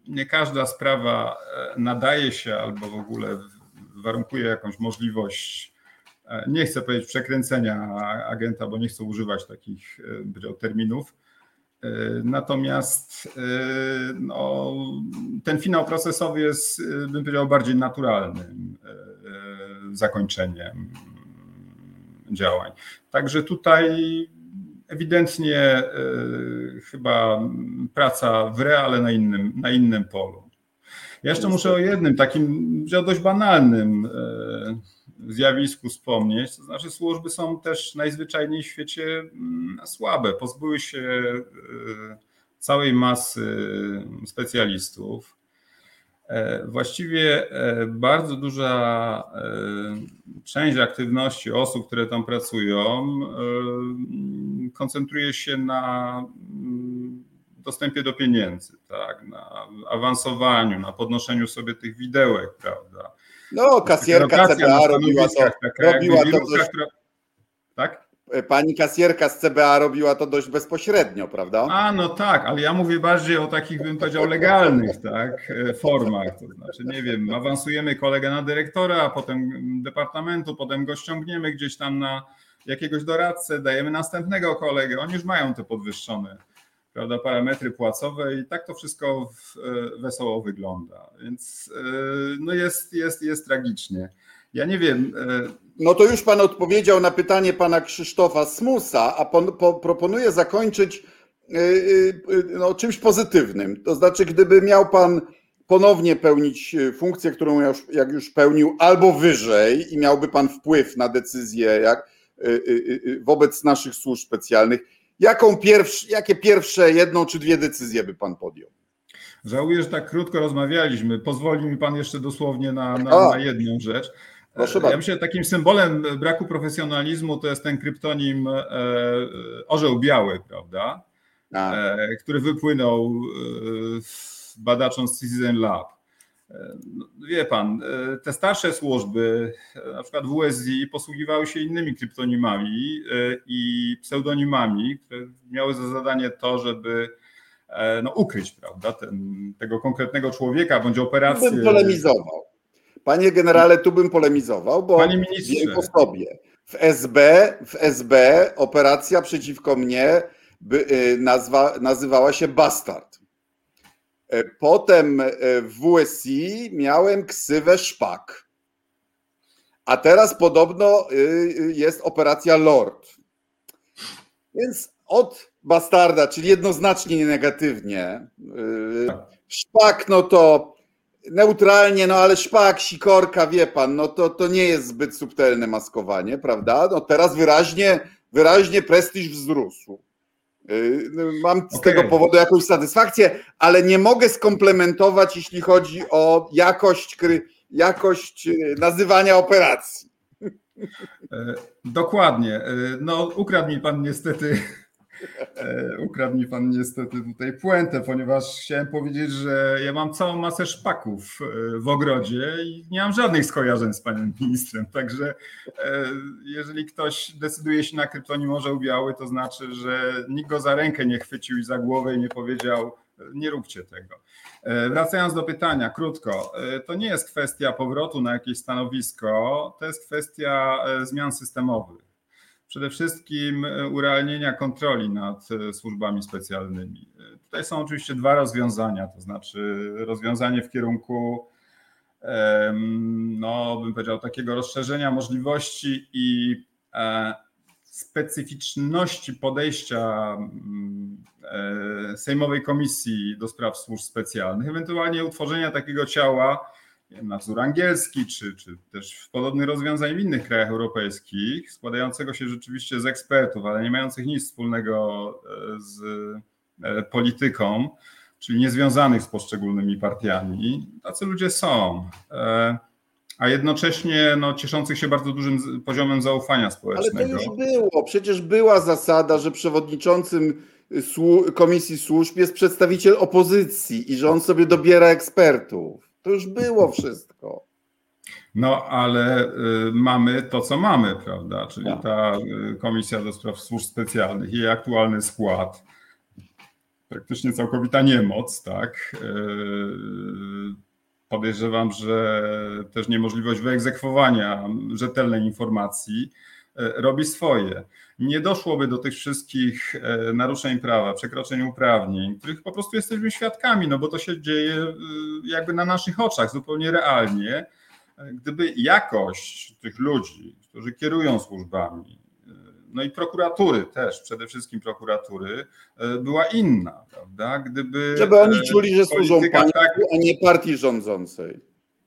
nie każda sprawa e, nadaje się albo w ogóle warunkuje jakąś możliwość, e, nie chcę powiedzieć przekręcenia agenta, bo nie chcę używać takich terminów. Natomiast no, ten finał procesowy jest, bym powiedział, bardziej naturalnym zakończeniem działań. Także tutaj ewidentnie e, chyba praca w re, ale na innym, na innym polu. Ja jeszcze muszę o jednym takim dość banalnym e, zjawisku wspomnieć, to znaczy służby są też najzwyczajniej w świecie mm, słabe, pozbyły się e, całej masy specjalistów. E, właściwie e, bardzo duża część aktywności osób, które tam pracują, koncentruje się na mm, dostępie do pieniędzy, tak, na awansowaniu, na podnoszeniu sobie tych widełek, prawda. No, kasjerka CBA robiła to, robiła to dość, tak? pani kasjerka z CBA robiła to dość bezpośrednio, prawda? A, no tak, ale ja mówię bardziej o takich, bym powiedział, legalnych tak, e, formach. To znaczy, nie wiem, awansujemy kolegę na dyrektora, a potem departamentu, potem go ściągniemy gdzieś tam na jakiegoś doradcę, dajemy następnego kolegę. Oni już mają te podwyższone prawda, parametry płacowe i tak to wszystko e, wesoło wygląda. Więc e, no jest, jest, jest tragicznie. Ja nie wiem. No to już pan odpowiedział na pytanie pana Krzysztofa Smusa, a po, proponuję zakończyć no, czymś pozytywnym. To znaczy, gdyby miał pan ponownie pełnić funkcję, którą już, jak już pełnił, albo wyżej i miałby pan wpływ na decyzje jak, wobec naszych służb specjalnych, jaką pierwsz, jakie pierwsze jedną czy dwie decyzje by pan podjął? Żałuję, że tak krótko rozmawialiśmy. Pozwoli mi pan jeszcze dosłownie na, na, na jedną rzecz. Proszę ja myślę, że takim symbolem braku profesjonalizmu to jest ten kryptonim e, orzeł biały, prawda? A. E, który wypłynął e, badaczom z Citizen Lab. No, wie pan, te starsze służby, na przykład WSI, posługiwały się innymi kryptonimami i pseudonimami, które miały za zadanie to, żeby no, ukryć prawda, ten, tego konkretnego człowieka bądź operację. Bym polemizował. Panie generale, tu bym polemizował, bo Panie wiem po sobie. W SB, w SB operacja przeciwko mnie by, nazwa, nazywała się Bastard. E, potem e, w WSI miałem ksywę Szpak. A teraz podobno y, y, jest operacja Lord. Więc od Bastarda, czyli jednoznacznie negatywnie. Tak. Szpak, no to neutralnie, no ale szpak, sikorka, wie pan, no to, to nie jest zbyt subtelne maskowanie, prawda? No teraz wyraźnie, wyraźnie prestiż wzrósł. Y, no, mam z okay. tego powodu jakąś satysfakcję, ale nie mogę skomplementować, jeśli chodzi o jakość, jakość y, nazywania operacji. E, dokładnie. E, no, ukradł mi pan niestety ukradł mi pan niestety tutaj puentę, ponieważ chciałem powiedzieć, że ja mam całą masę szpaków e, w ogrodzie i nie mam żadnych skojarzeń z panem ministrem. Także e, jeżeli ktoś decyduje się na kryptonim orzeł biały, to znaczy, że nikt go za rękę nie chwycił i za głowę i nie powiedział, nie róbcie tego. Wracając do pytania, krótko, to nie jest kwestia powrotu na jakieś stanowisko, to jest kwestia zmian systemowych przede wszystkim e, urealnienia kontroli nad e, służbami specjalnymi. E, tutaj są oczywiście dwa rozwiązania, to znaczy rozwiązanie w kierunku no bym powiedział, takiego rozszerzenia możliwości i specyficzności podejścia mm, Sejmowej Komisji do Spraw Służb Specjalnych, ewentualnie utworzenia takiego ciała, na wzór angielski, czy, czy też w podobnych rozwiązań w innych krajach europejskich, składającego się rzeczywiście z ekspertów, ale nie mających nic wspólnego e, z e, polityką, czyli niezwiązanych z poszczególnymi partiami. Tacy ludzie są. E, a jednocześnie no, cieszących się bardzo dużym poziomem zaufania społecznego. Ale to już było. Przecież była zasada, że przewodniczącym Komisji Służb jest przedstawiciel opozycji i że on sobie dobiera ekspertów. To już było wszystko. No, ale y, mamy to, co mamy, prawda? Czyli tak. ta y, Komisja do Spraw Służb Specjalnych, jej aktualny skład, praktycznie całkowita niemoc, tak? Y, podejrzewam, że też niemożliwość wyegzekwowania rzetelnej informacji robi swoje nie doszłoby do tych wszystkich e, naruszeń prawa, przekroczeń uprawnień, których po prostu jesteśmy świadkami, no bo to się dzieje e, jakby na naszych oczach, zupełnie realnie. E, gdyby jakość tych ludzi, którzy kierują służbami, no i prokuratury też, przede wszystkim prokuratury, była inna, prawda? Gdyby. Żeby oni czuli, że służą państwu, tak, a nie partii rządzącej.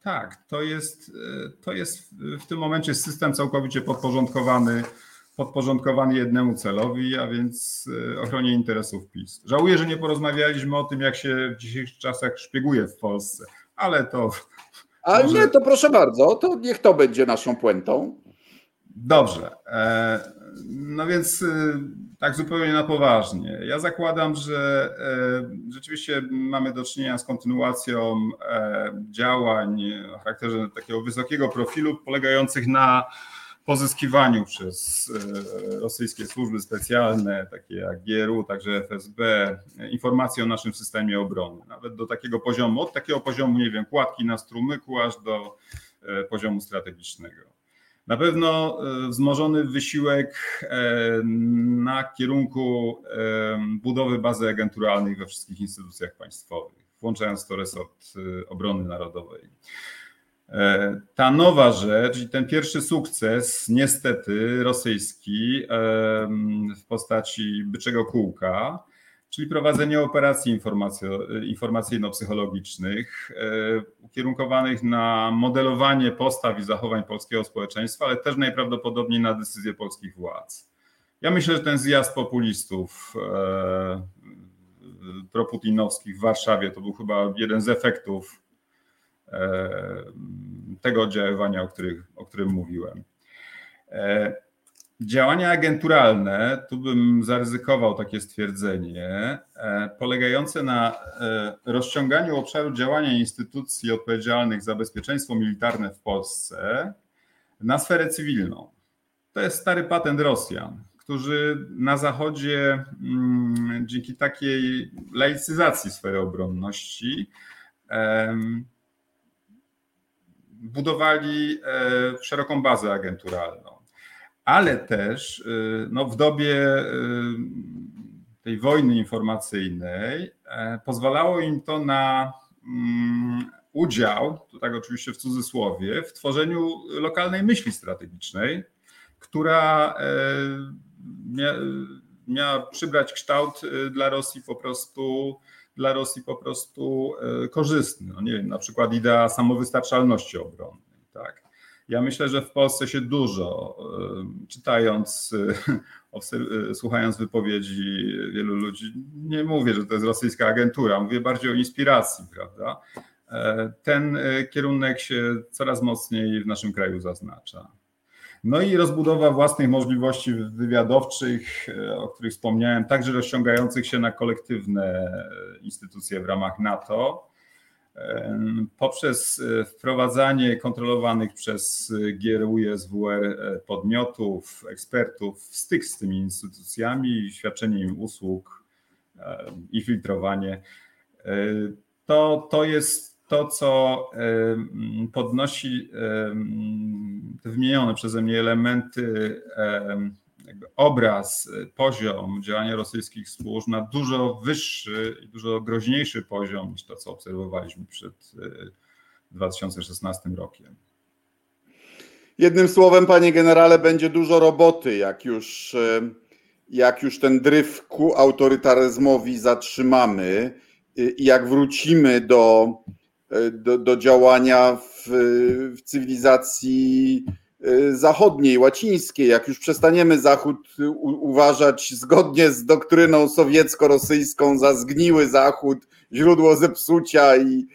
Tak, to jest, to jest w tym momencie system całkowicie podporządkowany podporządkowany jednemu celowi, a więc e, ochronie interesów PiS. Żałuję, że nie porozmawialiśmy o tym, jak się w dzisiejszych czasach szpieguje w Polsce, ale to. Ale może... nie, to proszę bardzo, to niech to będzie naszą puentą. Dobrze. E, no więc e, tak zupełnie na poważnie. Ja zakładam, że rzeczywiście mamy do czynienia z kontynuacją działań o charakterze takiego wysokiego profilu, polegających na pozyskiwaniu przez e, rosyjskie służby specjalne, takie jak GRU, także FSB, informacji o naszym systemie obrony. Nawet do takiego poziomu, od takiego poziomu, nie wiem, kładki na strumyku, aż do e, poziomu strategicznego. Na pewno e, wzmożony wysiłek na kierunku budowy bazy agenturalnej we wszystkich instytucjach państwowych, włączając to resort obrony narodowej. E, ta nowa rzecz i ten pierwszy sukces, niestety rosyjski, w postaci byczego kółka, czyli prowadzenie operacji informacyjno-psychologicznych e, ukierunkowanych na modelowanie postaw i zachowań polskiego społeczeństwa, ale też najprawdopodobniej na decyzje polskich władz. Ja myślę, że ten zjazd populistów e, proputinowskich w Warszawie to był chyba jeden z efektów E, tego oddziaływania, o, których, o którym mówiłem. E, działania agenturalne, tu bym zaryzykował takie stwierdzenie, e, polegające na rozciąganiu obszaru działania instytucji odpowiedzialnych za bezpieczeństwo militarne w Polsce na sferę cywilną. To jest stary patent Rosjan, którzy na Zachodzie mm, dzięki takiej laicyzacji sfery obronności budowali e, szeroką bazę agenturalną, ale też e, no, w dobie e, tej wojny informacyjnej pozwalało im to na mm, udział, to tak oczywiście w cudzysłowie, w tworzeniu lokalnej myśli strategicznej, która miała przybrać kształt dla Rosji po prostu dla Rosji po prostu e, korzystny. No nie wiem, na przykład idea samowystarczalności obronnej. Tak? Ja myślę, że w Polsce się dużo, e, czytając, e, słuchając wypowiedzi wielu ludzi, nie mówię, że to jest rosyjska agentura, mówię bardziej o inspiracji, prawda? Ten kierunek się coraz mocniej w naszym kraju zaznacza. No i rozbudowa własnych możliwości wywiadowczych, e, o których wspomniałem, także rozciągających się na kolektywne instytucje w ramach NATO, e, poprzez e, wprowadzanie kontrolowanych przez GRU i SWR podmiotów, ekspertów styk z tymi instytucjami, świadczenie im usług i filtrowanie. To, to jest to, co podnosi te wymienione przeze mnie elementy, obraz, poziom działania rosyjskich służb na dużo wyższy i dużo groźniejszy poziom niż to, co obserwowaliśmy przed 2016 rokiem. Jednym słowem, panie generale, będzie dużo roboty, jak już, jak już ten dryf ku autorytaryzmowi zatrzymamy i jak wrócimy do, do, do działania w, w cywilizacji zachodniej, łacińskiej, jak już przestaniemy Zachód uważać zgodnie z doktryną sowiecko-rosyjską za zgniły Zachód, źródło zepsucia i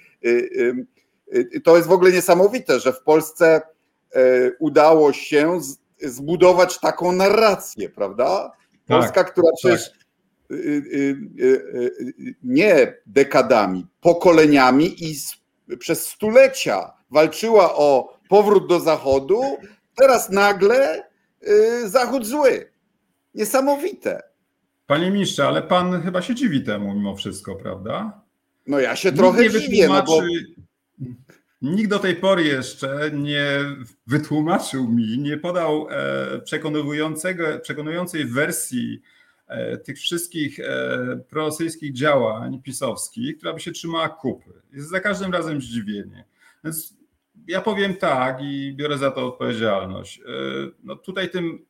to jest w ogóle niesamowite, że w Polsce udało się zbudować taką narrację, prawda? Polska, tak, która przecież tak. Y, y, y, nie dekadami, pokoleniami i przez stulecia walczyła o powrót do Zachodu, teraz nagle Zachód zły. Niesamowite. Panie ministrze, ale pan chyba się dziwi temu mimo wszystko, prawda? No ja się Nikt trochę dziwię, no bo Nikt do tej pory jeszcze nie wytłumaczył mi, nie podał e, przekonującego, przekonującej wersji e, tych wszystkich e, prorosyjskich działań pisowskich, która by się trzymała kupy. Jest za każdym razem zdziwienie. Więc ja powiem tak i biorę za to odpowiedzialność. No tutaj tym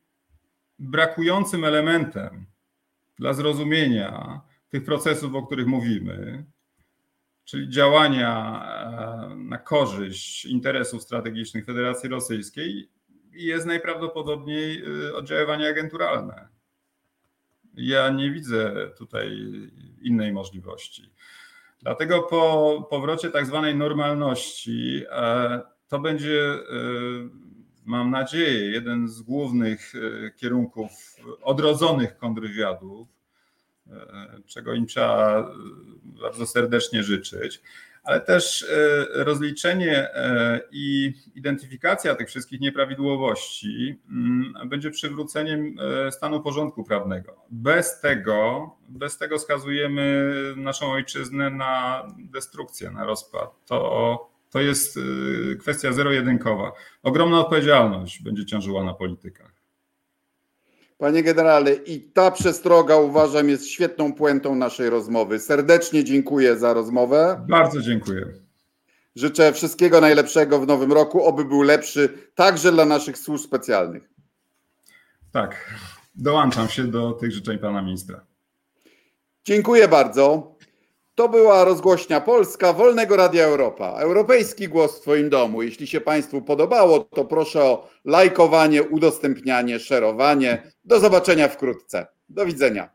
brakującym elementem dla zrozumienia tych procesów, o których mówimy, czyli działania e, na korzyść interesów strategicznych Federacji Rosyjskiej, jest najprawdopodobniej e, oddziaływanie agenturalne. Ja nie widzę tutaj innej możliwości. Dlatego po powrocie tak zwanej normalności e, to będzie, mam nadzieję, jeden z głównych kierunków odrodzonych kontrwywiadów, czego im trzeba bardzo serdecznie życzyć, ale też e, rozliczenie e, i identyfikacja tych wszystkich nieprawidłowości mm, będzie przywróceniem e, stanu porządku prawnego. Bez tego, bez tego skazujemy naszą ojczyznę na destrukcję, na rozpad. To, to jest kwestia zero-jedynkowa. Ogromna odpowiedzialność będzie ciążyła na politykach. Panie generale, i ta przestroga uważam jest świetną puentą naszej rozmowy. Serdecznie dziękuję za rozmowę. Bardzo dziękuję. Życzę wszystkiego najlepszego w nowym roku, oby był lepszy także dla naszych służb specjalnych. Tak, dołączam się do tych życzeń pana ministra. Dziękuję bardzo. To była rozgłośnia Polska Wolnego Radia Europa. Europejski głos w Twoim domu. Jeśli się Państwu podobało, to proszę o lajkowanie, udostępnianie, szerowanie. Do zobaczenia wkrótce. Do widzenia.